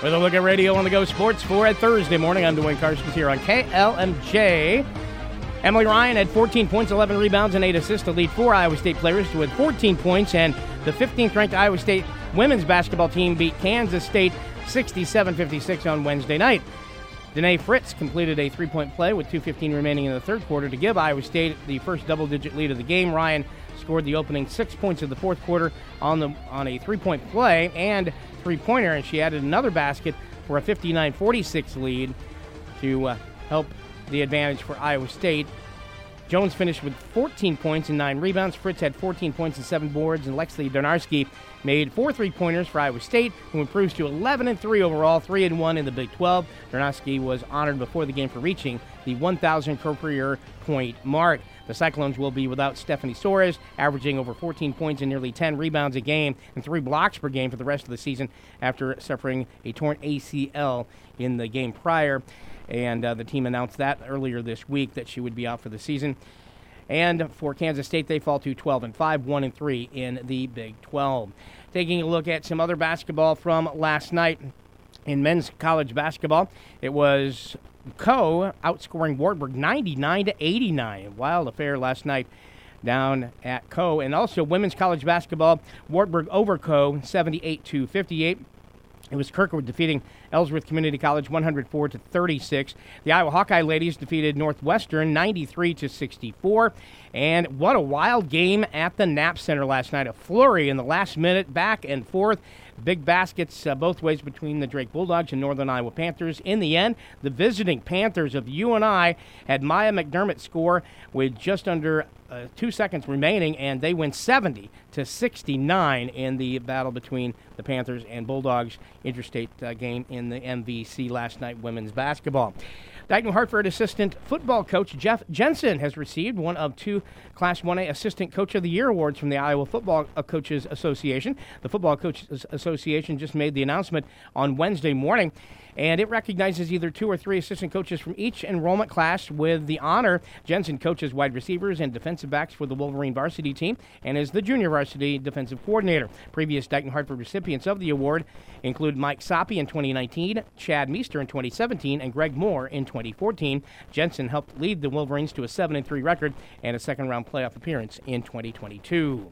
With a look at radio on the go sports for a Thursday morning. I'm Dwayne Carstens here on KLMJ. Emily Ryan had 14 points, 11 rebounds, and 8 assists to lead four Iowa State players with 14 points. And the 15th ranked Iowa State women's basketball team beat Kansas State 67 56 on Wednesday night. Denae Fritz completed a three point play with 2.15 remaining in the third quarter to give Iowa State the first double digit lead of the game. Ryan scored the opening six points of the fourth quarter on, the, on a three point play and three pointer, and she added another basket for a 59 46 lead to uh, help the advantage for Iowa State. Joens finished with 14 points and 9 rebounds. Fritz had 14 points and 7 boards, and Lexi Donarski made four three-pointers for Iowa State, who improves to 11 and 3 overall, 3 and 1 in the Big 12. Donarski was honored before the game for reaching the 1,000 career point mark. The Cyclones will be without Stephanie Soares, averaging over 14 points and nearly 10 rebounds a game and three blocks per game for the rest of the season after suffering a torn ACL in the game prior and uh, the team announced that earlier this week that she would be out for the season. And for Kansas State, they fall to 12 and 5, 1 and 3 in the Big 12. Taking a look at some other basketball from last night in men's college basketball, it was Coe outscoring Wartburg 99 to 89. Wild affair last night down at Coe. And also women's college basketball, Wartburg over Coe 78 to 58. It was Kirkwood defeating Ellsworth Community College 104 to 36. The Iowa Hawkeye ladies defeated Northwestern 93 to 64. And what a wild game at the Knapp Center last night. A flurry in the last minute, back and forth. Big baskets uh, both ways between the Drake Bulldogs and Northern Iowa Panthers. In the end, the visiting Panthers of UNI had Maya McDermott score with just under uh, two seconds remaining, and they win 70 to 69 in the battle between the Panthers and Bulldogs interstate uh, game in the MVC last night women's basketball. Dike New Hartford assistant football coach Jeff Jensen has received one of two Class 1A Assistant Coach of the Year awards from the Iowa Football uh, Coaches Association. The Football Coaches Association just made the announcement on Wednesday morning and it recognizes either two or three assistant coaches from each enrollment class with the honor. Jensen coaches wide receivers and defensive backs for the Wolverine varsity team and is the junior varsity defensive coordinator. Previous Dike New Hartford recipients of the award include Mike Soppy in 2019, Chad Meester in 2017, and Greg Moore in 2014. Jensen helped lead the Wolverines to a 7 3 record and a second round playoff appearance in 2022.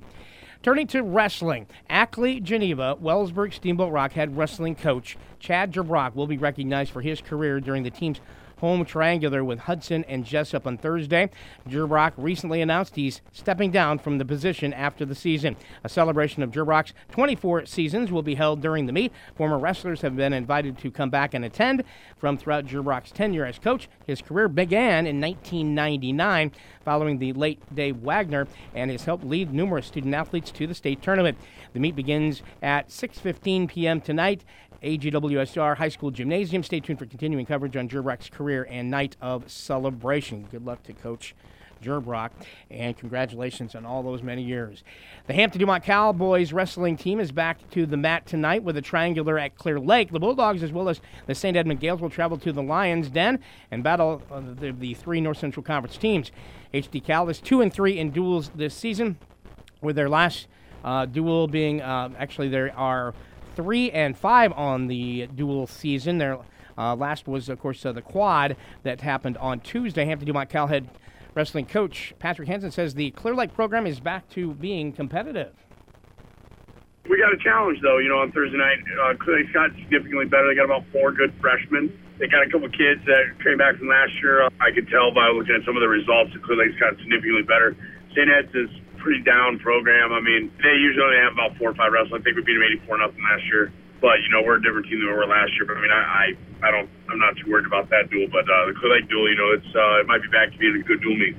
Turning to wrestling, Ackley Geneva, Wellsburg Steamboat Rock head wrestling coach Chad Gerbrock will be recognized for his career during the team's home triangular with Hudson and Jesup on Thursday. Gerbrock recently announced he's stepping down from the position after the season. A celebration of Gerbrock's 24 seasons will be held during the meet. Former wrestlers have been invited to come back and attend. From throughout Gerbrock's tenure as coach, his career began in 1999 following the late Dave Wagner and has helped lead numerous student athletes to the state tournament. The meet begins at 6:15 p.m. tonight AGWSR High School Gymnasium. Stay tuned for continuing coverage on Gerbrock's career and night of celebration. Good luck to Coach Gerbrock, and congratulations on all those many years. The Hampton Dumont Cowboys wrestling team is back to the mat tonight with a triangular at Clear Lake. The Bulldogs, as well as the St. Edmond Gaels, will travel to the Lions Den and battle uh, the, the, three North Central Conference teams. HD Cal is two and three in duels this season, with their last uh, duel being uh, actually there are three and five on the dual season. Their uh, last was, of course, uh, the quad that happened on Tuesday. Hampton Dumont Cal head wrestling coach Patrick Henson says the Clear Lake program is back to being competitive. We got a challenge though, you know, on Thursday night. Uh, Clear Lake's got significantly better. They got about four good freshmen. They got a couple kids that came back from last year. I could tell by looking at some of the results that Clear Lake's got significantly better. St. Ed's is pretty down program. I mean, they usually only have about four or five wrestlers. I think we beat them 84 nothing last year. But you know, we're a different team than we were last year. But I mean, I, I, I don't, I'm not too worried about that duel. But uh, the Clear Lake duel, you know, it's uh, it might be back to being a good duel meet.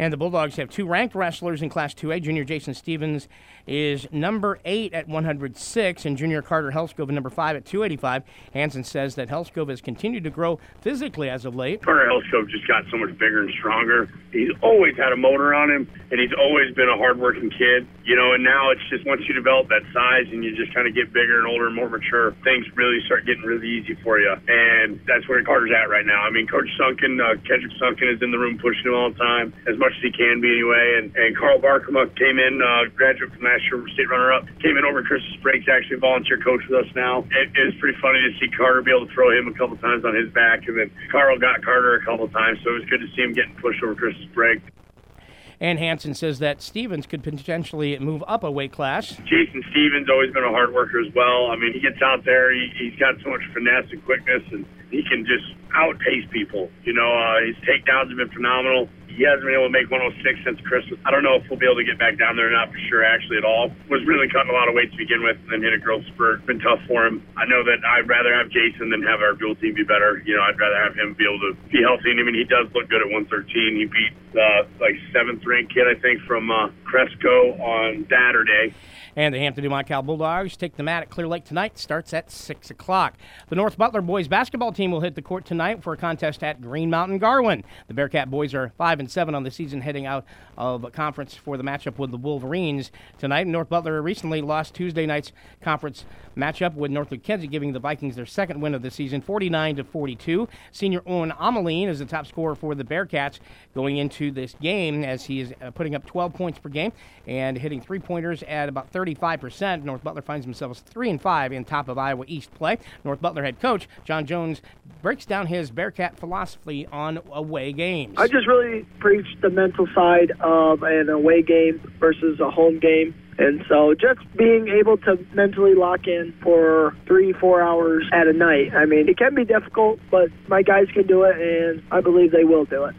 And the Bulldogs have two ranked wrestlers in Class 2A. Junior Jason Stevens is number eight at 106, and junior Carter Helskov number five at 285. Hansen says that Helskov has continued to grow physically as of late. Carter Helskov just got so much bigger and stronger. He's always had a motor on him, and he's always been a hardworking kid. You know, and now it's just once you develop that size and you just kind of get bigger and older and more mature, things really start getting really easy for you. And that's where Carter's at right now. I mean, Coach Sunken, uh, Kendrick Sunken is in the room pushing him all the time. As much much as he can be anyway. And, and Carl Barkema came in, uh, graduate from last year, state runner-up, came in over Christmas break to actually volunteer coach with us now. It, it was pretty funny to see Carter be able to throw him a couple times on his back, and then Carl got Carter a couple times, so it was good to see him getting pushed over Christmas break. And Hanson says that Stevens could potentially move up a weight class. Jason Stevens always been a hard worker as well. I mean, he gets out there, he, he's got so much finesse and quickness, and he can just outpace people. You know, uh, his takedowns have been phenomenal. He hasn't been able to make 106 since Christmas. I don't know if we'll be able to get back down there or not for sure, actually, at all. Was really cutting a lot of weight to begin with and then hit a growth spurt. Been tough for him. I know that I'd rather have Jason than have our dual team be better. You know, I'd rather have him be able to be healthy. And I mean, he does look good at 113. He beat uh, like seventh ranked kid, I think, from uh, Cresco on Saturday. And the Hampton Dumont Cal Bulldogs take the mat at Clear Lake tonight. Starts at 6 o'clock. The North Butler boys basketball team will hit the court tonight for a contest at Green Mountain Garwin. The Bearcat boys are 5 and 7 on the season, heading out of conference for the matchup with the Wolverines tonight. North Butler recently lost Tuesday night's conference matchup with Northwood Kensett, giving the Vikings their second win of the season, 49 to 42. Senior Owen Ameline is the top scorer for the Bearcats going into this game as he is uh, putting up 12 points per game and hitting three pointers at about 35%. North Butler finds themselves 3 and 5 in top of Iowa East play. North Butler head coach John Jones breaks down his Bearcat philosophy on away games. I just really preach the mental side of an away game versus a home game. And so just being able to mentally lock in for three, four hours at a night, I mean, it can be difficult, but my guys can do it, and I believe they will do it.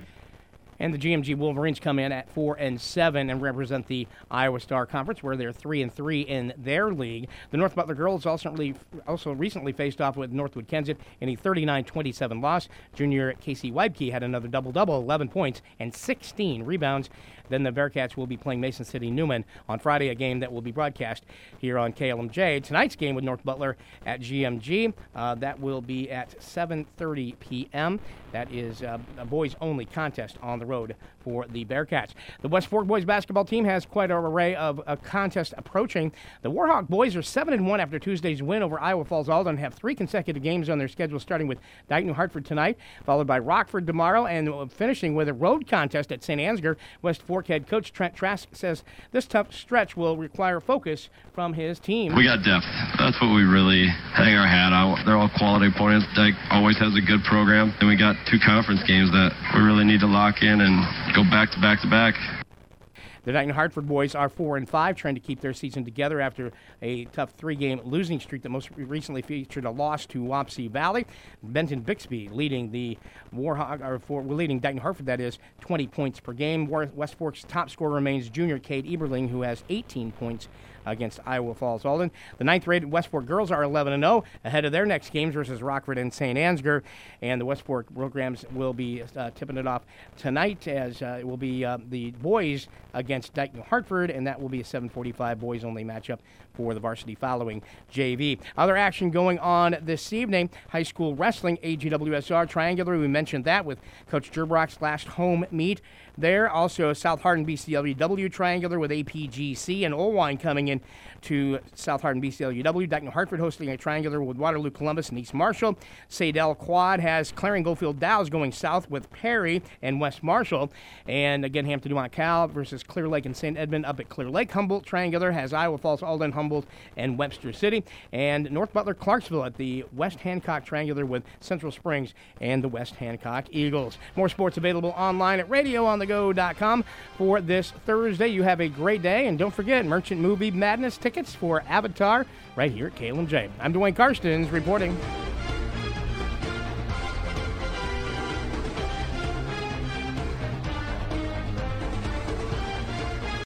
And the GMG Wolverines come in at four and seven and represent the Iowa Star Conference, where they're three and three in their league. The North Butler girls also, also recently faced off with Northwood Kensett in a 39-27 loss. Junior Casey Weibke had another double-double, 11 points and 16 rebounds. Then the Bearcats will be playing Mason City Newman on Friday, a game that will be broadcast here on KLMJ. Tonight's game with North Butler at GMG, uh, that will be at 7:30 p.m. That is uh, a boys-only contest on the road for the Bearcats. The West Fork boys basketball team has quite an array of uh, contests approaching. The Warhawk boys are seven and one after Tuesday's win over Iowa Falls Alden. Have three consecutive games on their schedule, starting with Dike New Hartford tonight, followed by Rockford tomorrow, and finishing with a road contest at St. Ansgar. West Fork head coach Trent Trask says this tough stretch will require focus from his team. We got depth. That's what we really hang our hat on. They're all quality opponents. Dike always has a good program, and we got two conference games that we really need to lock in and go back to back to back. The Dike New Hartford boys are four and five, trying to keep their season together after a tough three-game losing streak that most recently featured a loss to Wapsie Valley. Benton Bixby leading the Warhawk, or for leading Dike New Hartford, that is 20 points per game. West Fork's top scorer remains junior Cade Eberling, who has 18 points against Iowa Falls Alden. The ninth rated West Fork girls are 11 0 ahead of their next games versus Rockford and St. Ansgar. And the West Fork programs will be uh, tipping it off tonight as uh, it will be uh, the boys against Dike New Hartford, and that will be a 745 boys only matchup for the varsity following JV. Other action going on this evening high school wrestling, AGWSR Triangular. We mentioned that with Coach Gerbrock's last home meet there. Also, South Hardin BCLUW Triangular with APGC and Oelwein coming in to South Hardin BCLUW. New Hartford hosting a triangular with Waterloo Columbus and East Marshall. Saydel Quad has Clarion Goldfield Dows going south with Perry and West Marshall. And again, Hampton Dumont Cal versus Clear Lake and St. Edmond up at Clear Lake. Humboldt Triangular has Iowa Falls, Alden, Humboldt, and Webster City. And North Butler Clarksville at the West Hancock Triangular with Central Springs and the West Hancock Eagles. More sports available online at radioonthego.com for this Thursday. You have a great day. And don't forget, Merchant Movie Madness tickets for Avatar right here at KLMJ. I'm Dwayne Karstens reporting.